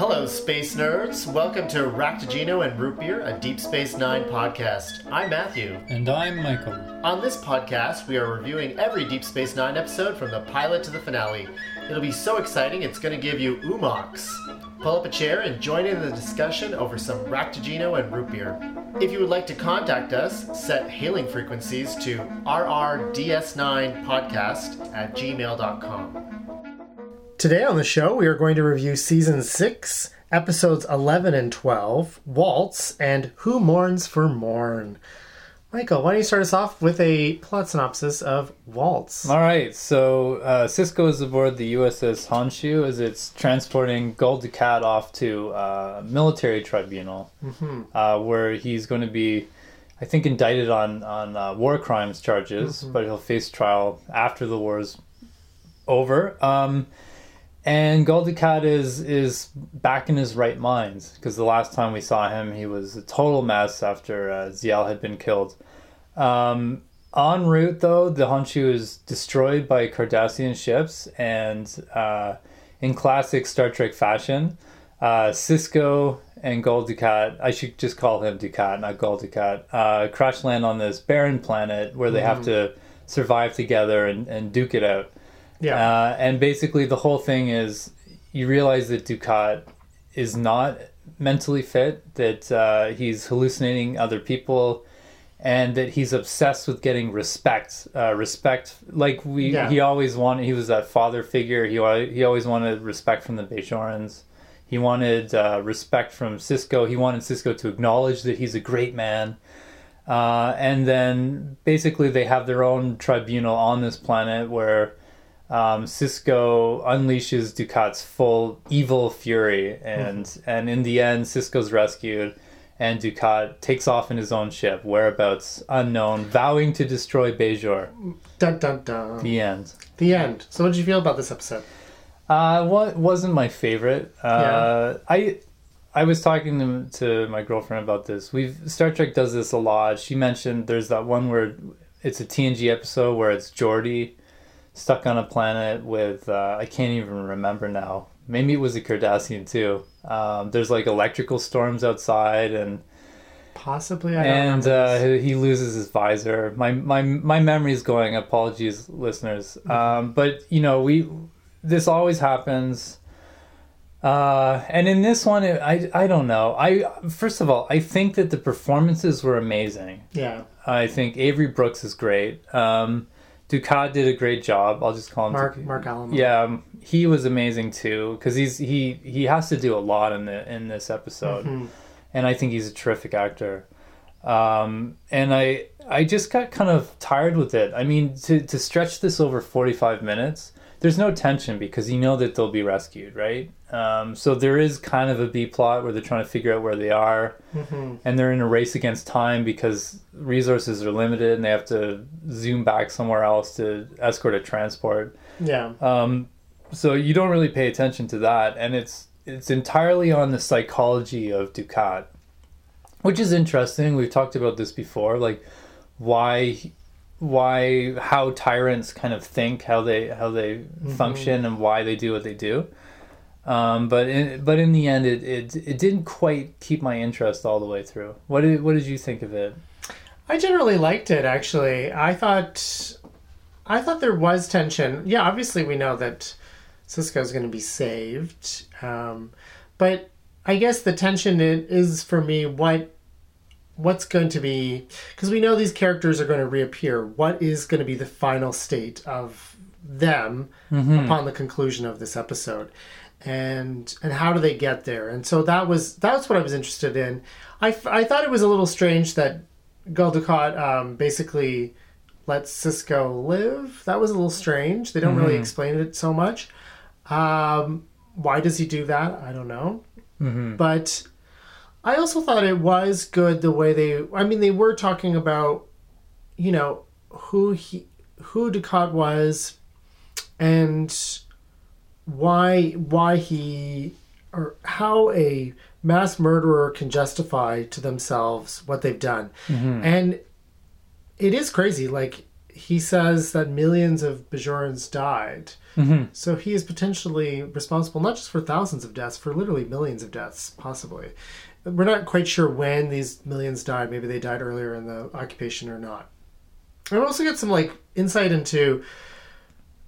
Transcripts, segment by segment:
Hello, space nerds. Welcome to Raktajino and Root Beer, a Deep Space Nine podcast. I'm Matthew. And I'm Michael. On this podcast, we are reviewing every Deep Space Nine episode from the pilot to the finale. It'll be so exciting, it's going to give you umox. Pull up a chair and join in the discussion over some Raktajino and Root Beer. If you would like to contact us, set hailing frequencies to rrds9podcast at gmail.com. Today on the show, we are going to review season 6, episodes 11 and 12, Waltz, and Who Mourns for Morn. Michael, why don't you start us off with a plot synopsis of Waltz? All right, so uh, Sisko is aboard the USS Honshu as it's transporting Gul Dukat off to uh, military tribunal, mm-hmm. uh, where he's going to be, I think, indicted on on uh, war crimes charges, mm-hmm. but he'll face trial after the war's over. Um, and Gul Dukat is is back in his right mind because the last time we saw him, he was a total mess after uh, Ziyal had been killed. Um, en route, though, the Honshu is destroyed by Cardassian ships, and uh, in classic Star Trek fashion, uh, Sisko and Gul Dukat, I should just call him Dukat, not Gul Dukat, uh, crash land on this barren planet where they mm. have mm-hmm. to survive together and, and duke it out. Yeah. Uh, and basically, the whole thing is you realize that Dukat is not mentally fit, that uh, he's hallucinating other people, and that he's obsessed with getting respect. Uh, respect, like we, yeah. he always wanted. He was that father figure. He he always wanted respect from the Bajorans. He wanted uh, respect from Sisko. He wanted Sisko to acknowledge that he's a great man. Uh, and then basically, they have their own tribunal on this planet where um, Sisko unleashes Dukat's full evil fury, and mm-hmm. and in the end, Sisko's rescued, and Dukat takes off in his own ship, whereabouts unknown, vowing to destroy Bajor. Dun dun dun. The end. The end. So, what did you feel about this episode? Uh, what wasn't my favorite. Uh, yeah. I I was talking to, to my girlfriend about this. We've Star Trek does this a lot. She mentioned there's that one where it's a TNG episode where it's Geordi stuck on a planet with uh, I can't even remember now. Maybe it was a Cardassian too. Um, there's like electrical storms outside and possibly I and uh, he loses his visor. My my my memory's going. Apologies, listeners. Mm-hmm. Um, but you know we this always happens. Uh, and in this one, it, I I don't know. I first of all, I think that the performances were amazing. Yeah. I think Avery Brooks is great. Um, Dukat did a great job. I'll just call him Mark Marc Alaimo. Yeah, um, he was amazing too because he's he he has to do a lot in the in this episode, mm-hmm. and I think he's a terrific actor. Um, and I I just got kind of tired with it. I mean, to to stretch this over forty five minutes, there's no tension because you know that they'll be rescued, right? Um, so there is kind of a B plot where they're trying to figure out where they are, mm-hmm. and they're in a race against time because resources are limited and they have to zoom back somewhere else to escort a transport. Yeah. Um, so you don't really pay attention to that, and it's it's entirely on the psychology of Dukat, which is interesting. We've talked about this before, like why why how tyrants kind of think, how they how they mm-hmm. function, and why they do what they do. Um, but in, but in the end, it, it it didn't quite keep my interest all the way through. What did what did you think of it? I generally liked it. Actually, I thought I thought there was tension. Yeah, obviously we know that Sisko's going to be saved, um, but I guess the tension is for me what what's going to be because we know these characters are going to reappear. What is going to be the final state of them mm-hmm. upon the conclusion of this episode? and and how do they get there and so that was that's what i was interested in i, I thought it was a little strange that Gul Dukat um, basically lets Sisko live that was a little strange they don't mm-hmm. really explain it so much um, why does he do that i don't know mm-hmm. but i also thought it was good the way they i mean they were talking about you know who he who Dukat was and why why he or how a mass murderer can justify to themselves what they've done. Mm-hmm. And it is crazy. Like he says that millions of Bajorans died. Mm-hmm. So he is potentially responsible not just for thousands of deaths, for literally millions of deaths, possibly. We're not quite sure when these millions died. Maybe they died earlier in the occupation or not. And we also get some like insight into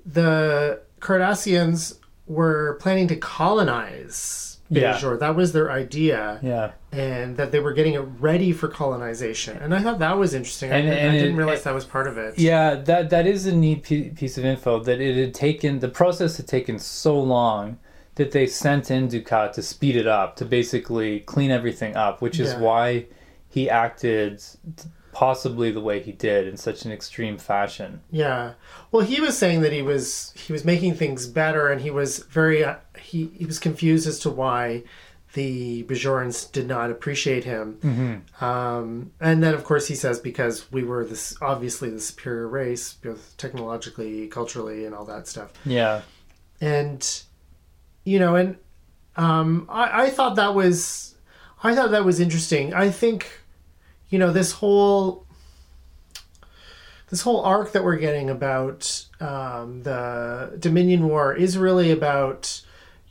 the Cardassians were planning to colonize Yeah. Bajor. That was their idea Yeah. and that they were getting it ready for colonization. And I thought that was interesting. And- I, and I didn't it- realize that was part of it. Yeah, that that is a neat piece of info that it had taken the process had taken so long that they sent in Dukat to speed it up to basically clean everything up, which is Yeah. why he acted possibly the way he did in such an extreme fashion. Yeah. Well, he was saying that he was he was making things better, and he was very uh, he he was confused as to why the Bajorans did not appreciate him. Mm-hmm. Um, and then, of course, he says because we were this obviously the superior race, both technologically, culturally, and all that stuff. Yeah. and you know and um I, I thought that was i thought that was interesting i think you know this whole this whole arc that we're getting about um, the dominion war is really about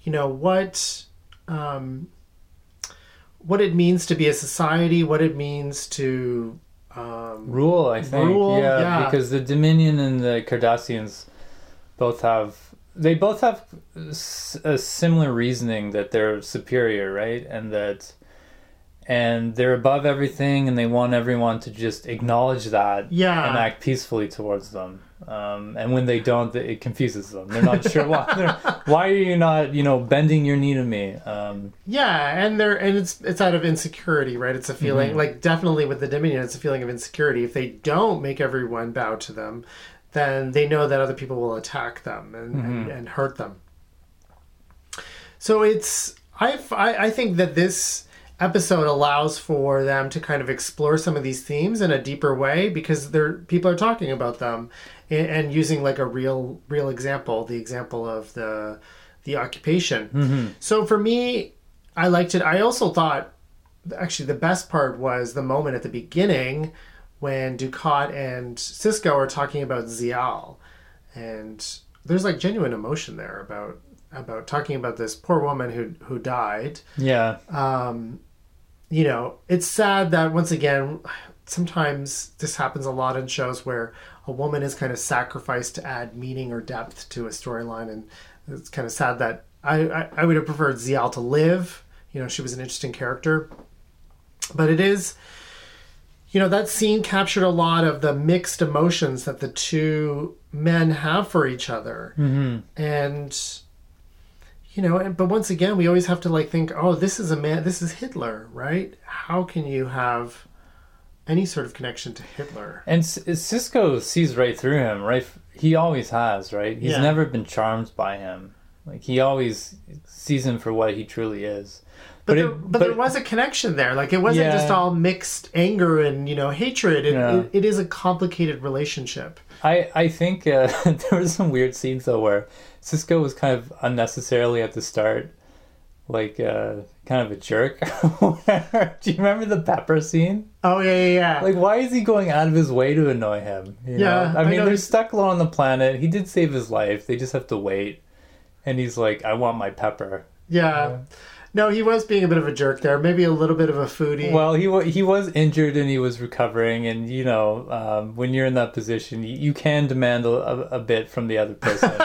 you know what um, what it means to be a society what it means to um, Rule, I think. Rule, yeah, yeah. because the Dominion and the Cardassians both have they both have a similar reasoning that they're superior, right? And that and they're above everything and they want everyone to just acknowledge that Yeah. and act peacefully towards them. Um, and when they don't, it confuses them. They're not sure why. Why are you not, you know, bending your knee to me? Um, Yeah, and they're and it's it's out of insecurity, right? It's a feeling Mm-hmm. like definitely with the Dominion, it's a feeling of insecurity. If they don't make everyone bow to them, then they know that other people will attack them and, and, Mm-hmm. and hurt them. So it's I, I I think that this episode allows for them to kind of explore some of these themes in a deeper way because they're people are talking about them and, and using like a real real example, the example of the the occupation. So for me, I liked it. I also thought actually the best part was the moment at the beginning when Dukat and Sisko are talking about Ziyal, and there's like genuine emotion there about about talking about this poor woman who who died. yeah. Um, you know, it's sad that once again, sometimes this happens a lot in shows where a woman is kind of sacrificed to add meaning or depth to a storyline, and it's kind of sad that I, I I would have preferred Ziyal to live. You know, she was an interesting character, but it is. You know, that scene captured a lot of the mixed emotions that the two men have for each other. hmm And you know, and, but once again, we always have to like think, oh, this is a man, this is Hitler, right? How can you have any sort of connection to Hitler? And Sisko sees right through him, right? He always has, right? He's Yeah. never been charmed by him. Like he always sees him for what he truly is. But, there, it- but, but- there was a connection there. Like it wasn't Yeah. just all mixed anger and you know hatred. It, Yeah. it, it is a complicated relationship. I I think uh, there were some weird scenes though where Sisko was kind of unnecessarily at the start, like uh, kind of a jerk. Do you remember the pepper scene? Oh yeah, yeah, yeah. Like, why is he going out of his way to annoy him? You Yeah, know? I I mean, know. they're stuck alone on the planet. He did save his life. They just have to wait. And he's like, I want my pepper. yeah. No, he was being a bit of a jerk there. Maybe a little bit of a foodie. Well, he he was injured and he was recovering, and you know, um, when you're in that position, you, you can demand a, a, a bit from the other person.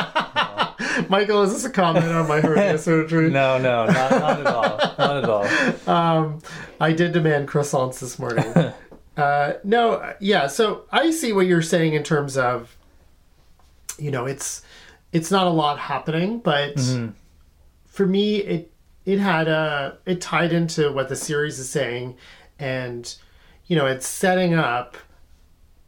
Michael, is this a comment on my hernia surgery? no, no, not, not at all, not at all. Um, I did demand croissants this morning. uh, no, yeah. So I see what you're saying in terms of, you know, it's it's not a lot happening, but Mm-hmm. for me, it it had a it tied into what the series is saying, and you know, it's setting up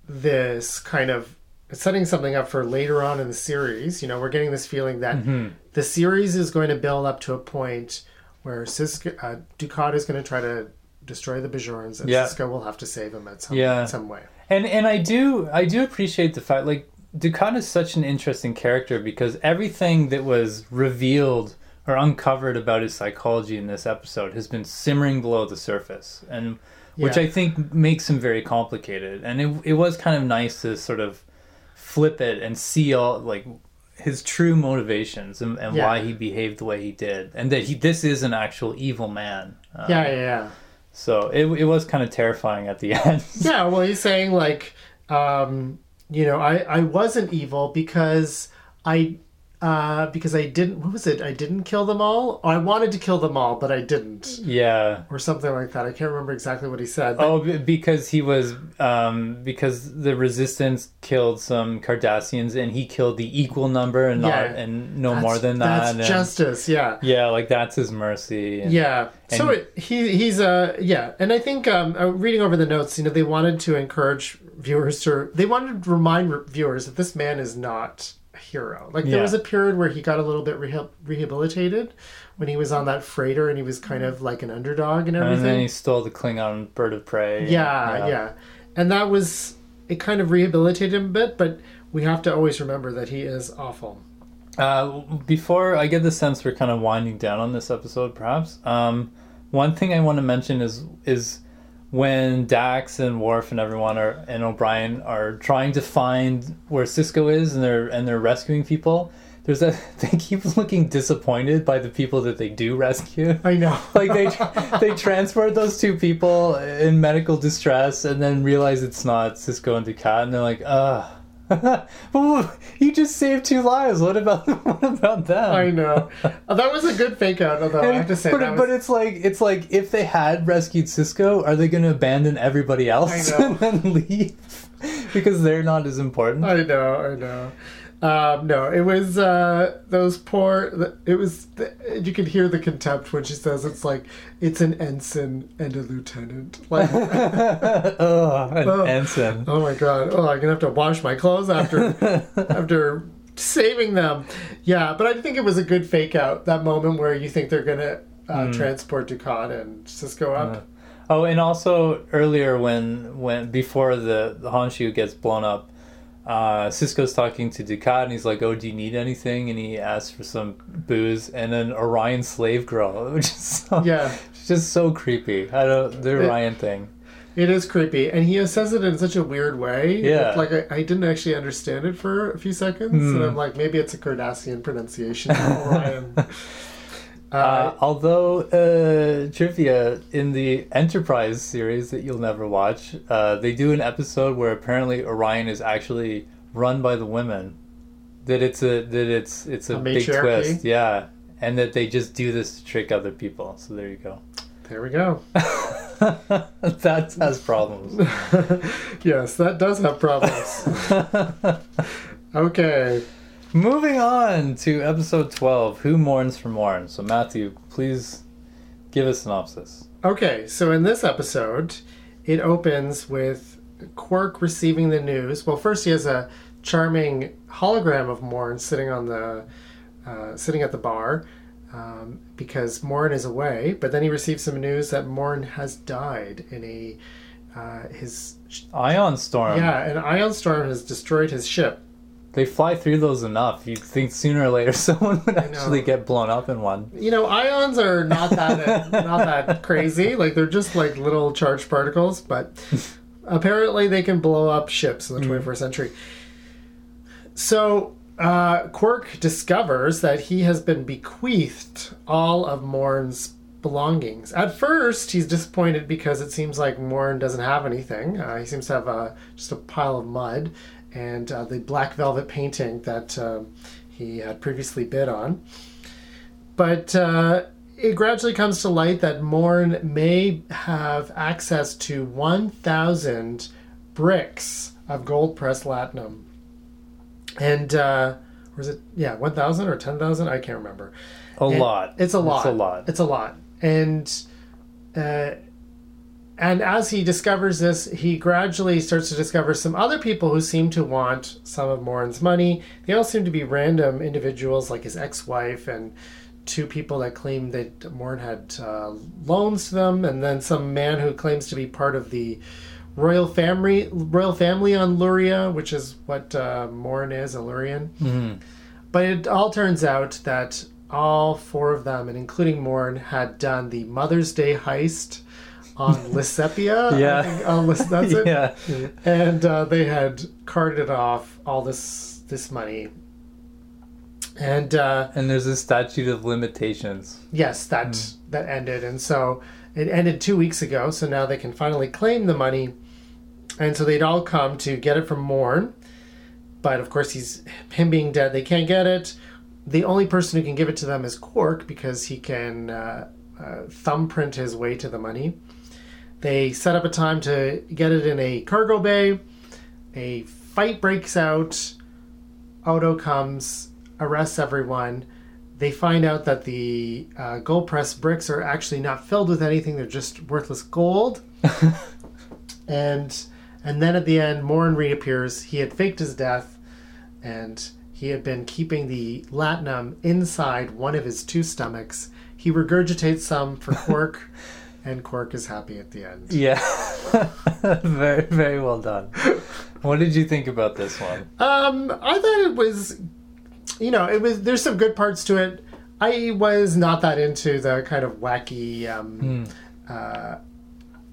this kind of it's setting something up for later on in the series. You know, we're getting this feeling that Mm-hmm. the series is going to build up to a point where Sisko, uh, Dukat is going to try to destroy the Bajorans, and Yeah. Sisko will have to save him at some Yeah. some way. And and I do I do appreciate the fact like Dukat is such an interesting character because everything that was revealed or uncovered about his psychology in this episode has been simmering below the surface and which Yeah. I think makes him very complicated and it it was kind of nice to sort of flip it and see all like his true motivations and, and Yeah. why he behaved the way he did, and that he this is an actual evil man. Uh, Yeah, yeah, yeah. So it it was kind of terrifying at the end. Yeah, well, he's saying like, um, you know, I I wasn't evil because I uh because I didn't what was it? I didn't kill them all. I wanted to kill them all, but I didn't, yeah. or something like that. I can't remember exactly what he said. but- Oh, because he was um because the resistance killed some Cardassians and he killed the equal number and not and no That's- more than that. That's and- justice. Yeah. yeah, like that's his mercy. and- Yeah. So And- it, he he's uh yeah, and I think um uh, reading over the notes, you know, they wanted to encourage viewers to they wanted to remind viewers that this man is not a hero. Like there was a period where he got a little bit reha- rehabilitated when he was on that freighter and he was kind of like an underdog and everything. And then he stole the Klingon bird of prey. yeah, yeah, And that was it kind of rehabilitated him a bit, but we have to always remember that he is awful. Uh, before I get the sense we're kind of winding down on this episode, perhaps um, one thing I want to mention is is when Dax and Worf and everyone are and O'Brien are trying to find where Sisko is and they're and they're rescuing people. There's a they keep looking disappointed by the people that they do rescue. I know. Like they they transport those two people in medical distress and then realize it's not Sisko and Dukat and they're like, uh you just saved two lives. What about what about them? I know. That was a good fake out, although I have to say but, that but it's like it's like if they had rescued Sisko, are they going to abandon everybody else and then leave because they're not as important? I know, I know. Um, no, it was uh, those poor. It was you could hear the contempt when she says it's like it's an ensign and a lieutenant. Like, Ugh, an Oh. ensign. oh my god, oh, I'm gonna have to wash my clothes after after saving them. Yeah, but I think it was a good fake out that moment where you think they're gonna uh, transport Dukat and Sisko up. Oh, and also earlier when when before the the Honshu gets blown up, uh, Sisko's talking to Dukat and he's like, "Oh, do you need anything?" And he asks for some booze, and an Orion slave girl, which is so, Yeah. just so creepy. I don't the Orion thing. It is creepy, and he says it in such a weird way. Yeah. like I, I didn't actually understand it for a few seconds, and I'm like, maybe it's a Cardassian pronunciation. of Orion. Uh, uh, although uh, trivia in the Enterprise series that you'll never watch, uh, they do an episode where apparently Orion is actually run by the women. That it's a that it's it's a, A big matriarchy? twist, yeah, and that they just do this to trick other people. So there you go. there we go. that has problems. yes, that does have problems. okay, Moving on to episode twelve. Who mourns for Morn? So Matthew, please give a synopsis. okay. So in this episode, it opens with Quark receiving the news. Well, first he has a charming hologram of Morn sitting on the uh, sitting at the bar. Um, because Morn is away, but then he receives some news that Morn has died in a uh, his Ion storm. yeah an ion storm has destroyed his ship. They fly through those enough. You'd think sooner or later someone would actually get blown up in one. You know, ions are not that not that crazy. Like they're just like little charged particles, but apparently they can blow up ships in the 21st century. So uh, Quark discovers that he has been bequeathed all of Morn's belongings. At first, he's disappointed because it seems like Morn doesn't have anything. Uh, he seems to have a, just a pile of mud and uh, the black velvet painting that um he had previously bid on. But uh, it gradually comes to light that Morn may have access to 1,000 bricks of gold pressed latinum. And, uh, or is it, yeah, 1,000 or 10,000? I can't remember. A And lot. It's a lot. It's a lot. It's a lot. And, uh, and as he discovers this, he gradually starts to discover some other people who seem to want some of Morn's money. They all seem to be random individuals, like his ex-wife and two people that claim that Morn had uh, loans to them, and then some man who claims to be part of the royal family, royal family on Luria, which is what uh, Morn is, a Lurian. Mhm. But it all turns out that all four of them, and including Morn, had done the Mother's Day heist on Lissepia. I Yeah. think, Lis- that's it. yeah. and uh, they had carted off all this this money. And uh, And there's a statute of limitations. yes, that that ended, and so it ended two weeks ago. So now they can finally claim the money, and so they'd all come to get it from Morn. But of course, he's him being dead. They can't get it. The only person who can give it to them is Quark because he can uh, uh, thumbprint his way to the money. They set up a time to get it in a cargo bay. A fight breaks out. Odo comes, arrests everyone. They find out that the uh, gold press bricks are actually not filled with anything; they're just worthless gold. and and then at the end, Morn reappears. He had faked his death, and he had been keeping the latinum inside one of his two stomachs. He regurgitates some for Quark, and Quark is happy at the end. Yeah. very, very well done. What did you think about this one? Um, I thought it was, you know, it was. There's some good parts to it. I was not that into the kind of wacky. Um, uh,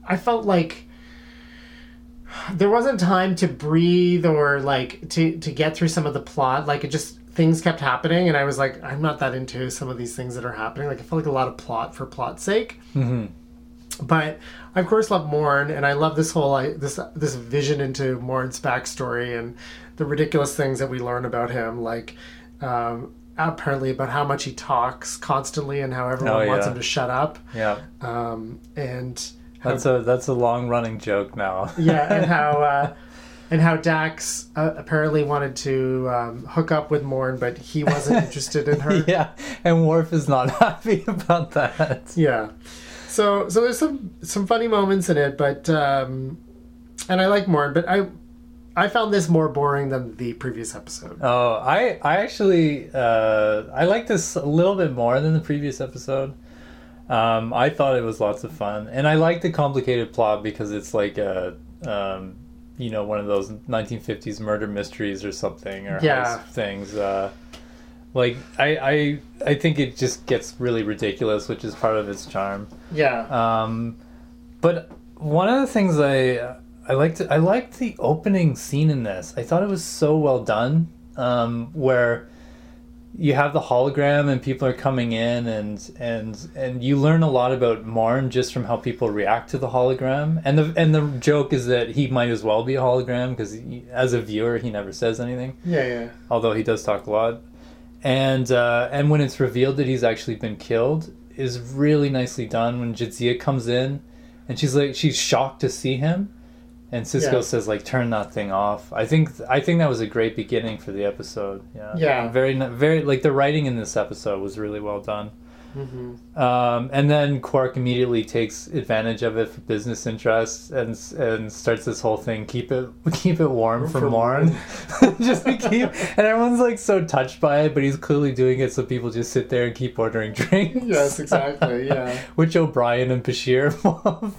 I felt like there wasn't time to breathe or like to to get through some of the plot. Like it just things kept happening, and I was like, I'm not that into some of these things that are happening. Like I felt like a lot of plot for plot's sake. Mm-hmm. But I of course love Morn, and I love this whole I, this this vision into Morn's backstory and the ridiculous things that we learn about him, like um, apparently about how much he talks constantly and how everyone Oh, wants him to shut up, Yeah. um, and how, That's a that's a long running joke now. yeah, and how uh, and how Dax uh, apparently wanted to um, hook up with Morn, but he wasn't interested in her. yeah. And Worf is not happy about that. Yeah. So so there's some some funny moments in it, but um and I like more, but I I found this more boring than the previous episode. Oh, I I actually uh, I like this a little bit more than the previous episode. Um, I thought it was lots of fun, and I like the complicated plot because it's like a um, you know one of those 1950s murder mysteries or something or Yeah. things. Uh, like I, I I think it just gets really ridiculous, which is part of its charm. Yeah. Um, but one of the things I I liked I liked the opening scene in this. I thought it was so well done. Um, where you have the hologram and people are coming in and and and you learn a lot about Morn just from how people react to the hologram. And the and the joke is that he might as well be a hologram because as a viewer he never says anything yeah, yeah. although he does talk a lot. And uh, and when it's revealed that he's actually been killed, is really nicely done. When Jadzia comes in, and she's like she's shocked to see him, and Sisko Yeah. says like turn that thing off. I think I think that was a great beginning for the episode. Yeah, Yeah. very very like the writing in this episode was really well done. Hmm Um, and then Quark immediately takes advantage of it for business interests and and starts this whole thing. Keep it keep it warm for, For Morn. just to keep, and everyone's like so touched by it, but he's clearly doing it so people just sit there and keep ordering drinks. Yes, exactly. Yeah. Which O'Brien and Bashir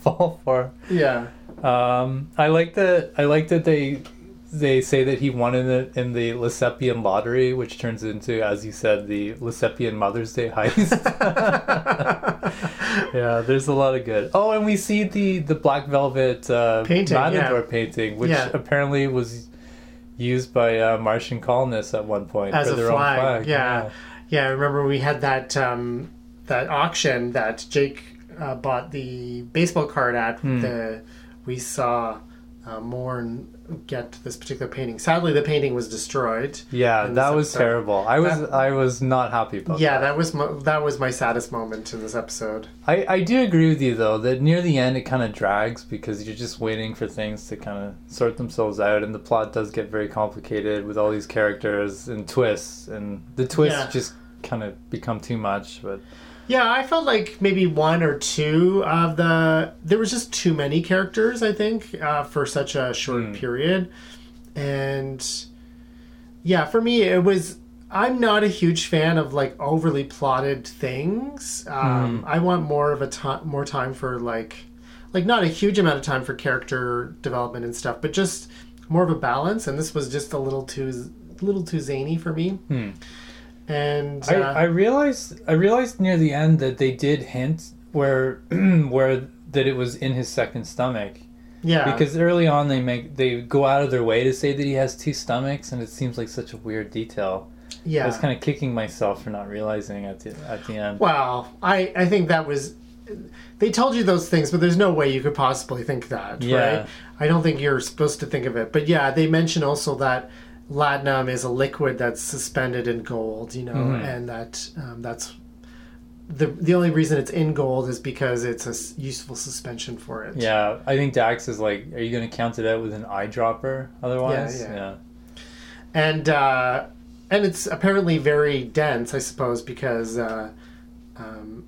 fall for. Yeah. Um, I like that. I like that they they say that he won in the in the Lissepian lottery, which turns into, as you said, the Lissepian Mother's Day heist. yeah, there's a lot of good. Oh, and we see the the black velvet uh, Painting, Matador yeah. painting, which Yeah. apparently was used by uh, Martian colonists at one point As for a their flag. own flag. Yeah. Yeah, I remember we had that um that auction that Jake uh, bought the baseball card at Hmm. the we saw uh, Morn get this particular painting. Sadly, the painting was destroyed. Yeah, that was episode. terrible. I was That- I was not happy about that. Yeah, that. that was my, that was my saddest moment in this episode. I, I do agree with you though that near the end it kind of drags because you're just waiting for things to kind of sort themselves out and the plot does get very complicated with all these characters and twists and the twists Yeah. just kind of become too much but Yeah, I felt like maybe one or two of the there was just too many characters. I think uh, for such a short Hmm. period, and yeah, for me it was. I'm not a huge fan of like overly plotted things. Um, I want more of a time, more time for like, like not a huge amount of time for character development and stuff, but just more of a balance. And this was just a little too, little too zany for me. Hmm. And I, uh, I realized I realized near the end that they did hint where where that it was in his second stomach. Yeah. Because early on they make they go out of their way to say that he has two stomachs, and it seems like such a weird detail. yeah. I was kind of kicking myself for not realizing at the at the end. Well, I, I think that was. They told you those things, but there's no way you could possibly think that, Yeah. right? I don't think you're supposed to think of it. But yeah, they mention also that latinum is a liquid that's suspended in gold, you know, Mhm. and that um, that's the the only reason it's in gold is because it's a useful suspension for it. Yeah, I think Dax is like, are you going to count it out with an eyedropper? Otherwise, Yeah, yeah. yeah. and uh, and it's apparently very dense, I suppose, because uh, um,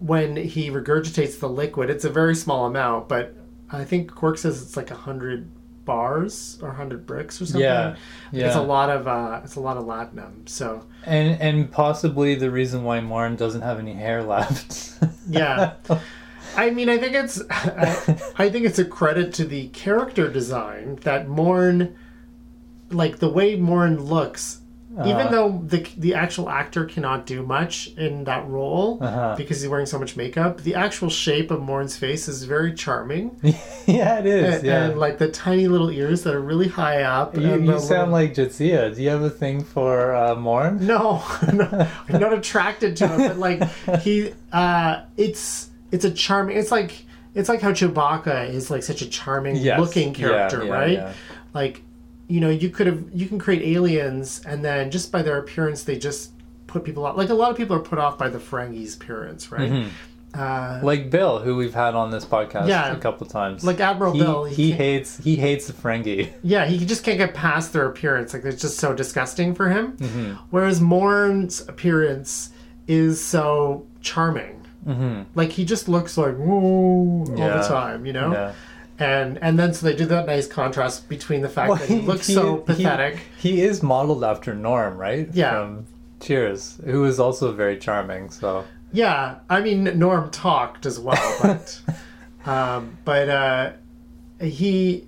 when he regurgitates the liquid, it's a very small amount, but I think Quark says it's like a hundred bars or hundred bricks or something. Yeah, yeah. It's a lot of uh, it's a lot of latinum. So And and possibly the reason why Morn doesn't have any hair left. yeah. I mean, I think it's I, I think it's a credit to the character design that Morn, like the way Morn looks, even Uh-huh. though the the actual actor cannot do much in that role Uh-huh. because he's wearing so much makeup, the actual shape of Morn's face is very charming, yeah, it is. and, yeah. and, like the tiny little ears that are really high up. you and you the sound little- like Jadzia. Do you have a thing for uh, Morn? No, no, I'm not attracted to him. but like he, uh, it's it's a charming. It's like it's like how Chewbacca is like such a charming Yes. looking character, yeah, right? yeah. Like, you know, you could have you can create aliens, and then just by their appearance, they just put people off. Like a lot of people are put off by the Ferengi's appearance, right? Mhm. Uh, Like Bill, who we've had on this podcast Yeah. a couple times. like Admiral he, Bill, he can't- hates he hates the Ferengi. Yeah, he just can't get past their appearance. Like it's just so disgusting for him. Mm-hmm. Whereas Morn's appearance is so charming. Mm-hmm. Like he just looks like whoa all Yeah. the time, you know. Yeah. And and then so they do that nice contrast between the fact that he looks so pathetic. He, is modeled after Norm, right? Yeah. From Cheers, who is also very charming. So Yeah, I mean Norm talked as well, but um, but uh, he,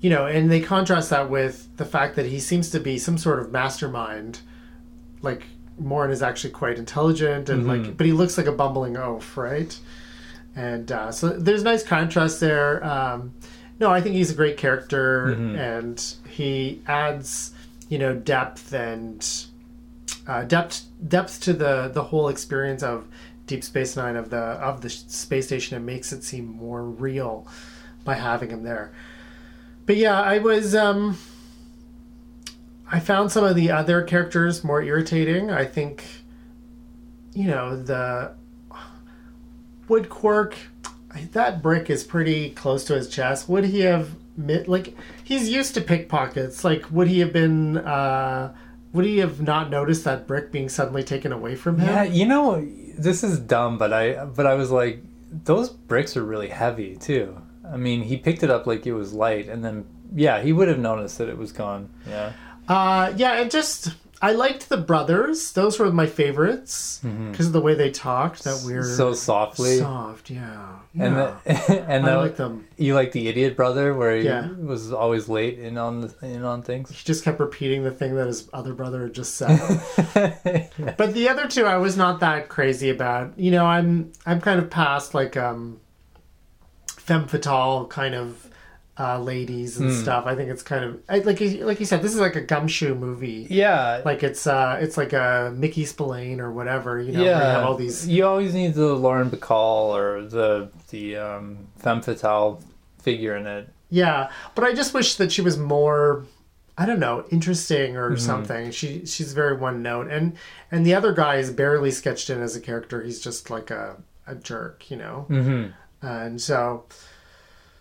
you know, and they contrast that with the fact that he seems to be some sort of mastermind. Like Morn is actually quite intelligent, and like, but he looks like a bumbling oaf, right? And uh, so there's nice contrast there. Um, no, I think he's a great character, and he adds, you know, depth and uh, depth depth to the the whole experience of Deep Space Nine of the of the space station. It makes it seem more real by having him there. But yeah, I was um, I found some of the other characters more irritating. I think, you know, the Wood Quark. That brick is pretty close to his chest. Would he have like he's used to pickpockets? Like, would he have been? Uh, would he have not noticed that brick being suddenly taken away from him? yeah, you know, this is dumb, but I but I was like, those bricks are really heavy too. I mean, he picked it up like it was light, and then yeah, he would have noticed that it was gone. Yeah. Uh, yeah, and just I liked the brothers. Those were my favorites because of the way they talked. That weird, Mm-hmm. So softly. soft. Yeah, and yeah. the, and I like them. you like the idiot brother where he Yeah. was always late in on the, in on things. He just kept repeating the thing that his other brother had just said. yeah. but the other two, I was not that crazy about. You know, I'm I'm kind of past like um, femme fatale kind of uh, ladies and Hmm. stuff. I think it's kind of I, like you- like you said, this is like a gumshoe movie. Yeah. Like it's uh, it's like a Mickey Spillane or whatever. You know, where you yeah, have all these you always need the Lauren Bacall or the the um, femme fatale figure in it. Yeah, but I just wish that she was more I don't know, interesting Mm-hmm. or something. She she's very one note and and the other guy is barely sketched in as a character. He's just like a a jerk, you know. Mm-hmm. And so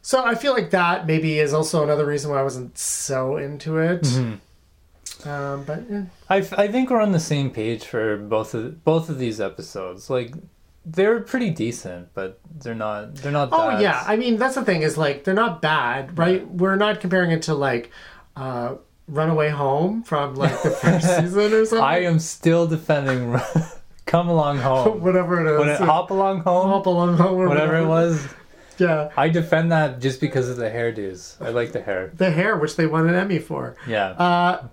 so I feel like that maybe is also another reason why I wasn't so into it. Mm-hmm. Um, but yeah. I, I think we're on the same page for both of both of these episodes. Like they're pretty decent, but they're not they're not. Oh that- yeah, I mean that's the thing is like they're not bad, right? We're not comparing it to like uh, Runaway Home from like the first season or something. I am still defending. Come along home. whatever it is. When it, hop along home, Hop along home or whatever it was. Yeah, I defend that just because of the hairdos. I like the hair. the hair, which they won an Emmy for. Yeah. Uh,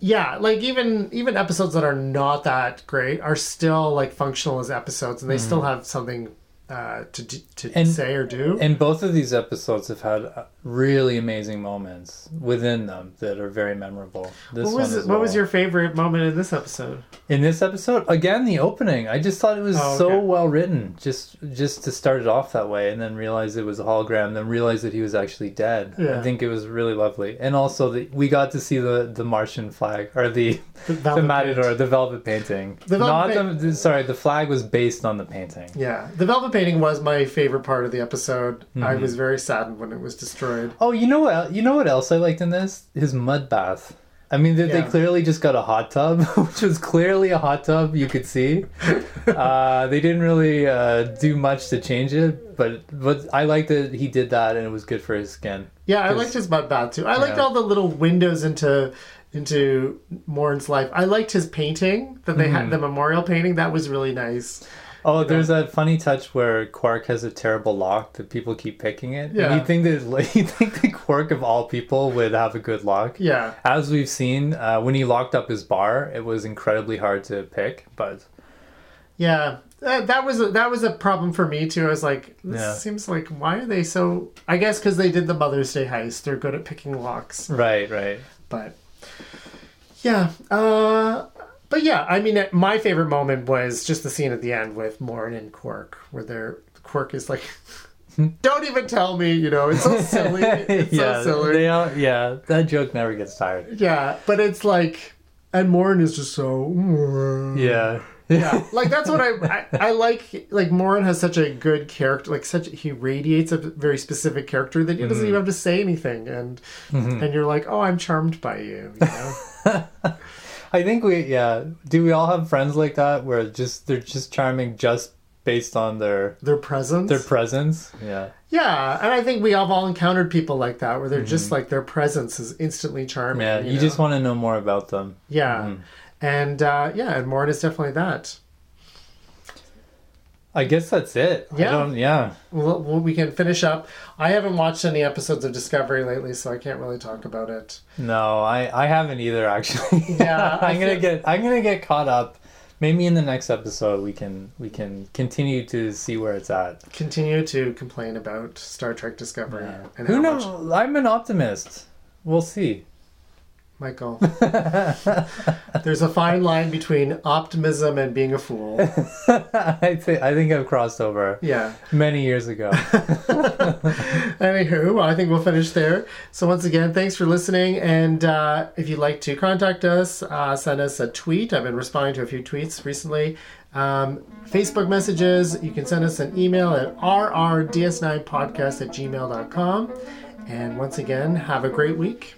yeah, like even even episodes that are not that great are still like functional as episodes, and they still Mm-hmm. have something uh, to to And- say or do. And both of these episodes have had uh, really amazing moments within them that are very memorable. This what was what was your favorite moment in this episode? in this episode? Again, the opening. I just thought it was Oh, so well written. Just just to start it off that way, and then realize it was a hologram, then realize that he was actually dead. Yeah. I think it was really lovely, and also that we got to see the the Martian flag or the The, the velvet matador, paint. the velvet painting. The velvet Not the sorry, the flag was based on the painting. Yeah, the velvet painting was my favorite part of the episode. Mm-hmm. I was very saddened when it was destroyed. Oh, you know what? You know what else I liked in this? His mud bath. I mean, they, they clearly just got a hot tub, which was clearly a hot tub. You could see. uh, they didn't really uh, do much to change it, but but I liked that he did that, and it was good for his skin. Yeah, I liked his mud bath too. I liked Yeah. all the little windows into into Morn's life. I liked his painting that they Mm-hmm. had the memorial painting. That was really nice. Oh, there's that funny touch where Quark has a terrible lock that people keep picking it. Yeah. And you think that you think that Quark of all people would have a good lock. Yeah, As we've seen, uh, when he locked up his bar, it was incredibly hard to pick. But yeah. That, that was a, that was a problem for me too. I was like, this Yeah. seems like why are they so? I guess because they did the Mother's Day heist. They're good at picking locks. right, right. but yeah uh but yeah i mean my favorite moment was just the scene at the end with Morn and Quark where their Quark is like don't even tell me you know it's so silly it's yeah, so silly They are, yeah, that joke never gets tired. yeah but it's like and Morn is just so Yeah. yeah like that's what I, I i like like Morn has such a good character like such he radiates a very specific character that he Mm-hmm. doesn't even have to say anything and and you're like oh i'm charmed by you you know I think we, yeah. Do we all have friends like that where just they're just charming just based on their their presence their presence? Yeah. Yeah, and I think we have all encountered people like that where they're just like their presence is instantly charming. Mm-hmm. Yeah, you, know? just want to know more about them. yeah, and uh, yeah, and Morn is definitely that. I guess that's it. Yeah. yeah. Well, well, we can finish up. I haven't watched any episodes of Discovery lately, so I can't really talk about it. No, I I haven't either actually. Yeah, I'm gonna get I'm gonna get caught up. Maybe in the next episode we can we can continue to see where it's at. Continue to complain about Star Trek Discovery and Who knows? much I'm an optimist. We'll see. Michael. There's a fine line between optimism and being a fool. I think I think I've crossed over Yeah. many years ago. Anywho, I think we'll finish there. So once again, thanks for listening. And uh, if you'd like to contact us, uh, send us a tweet. I've been responding to a few tweets recently. Um, Facebook messages. You can send us an email at rrds9podcast at gmail.com. And once again, have a great week.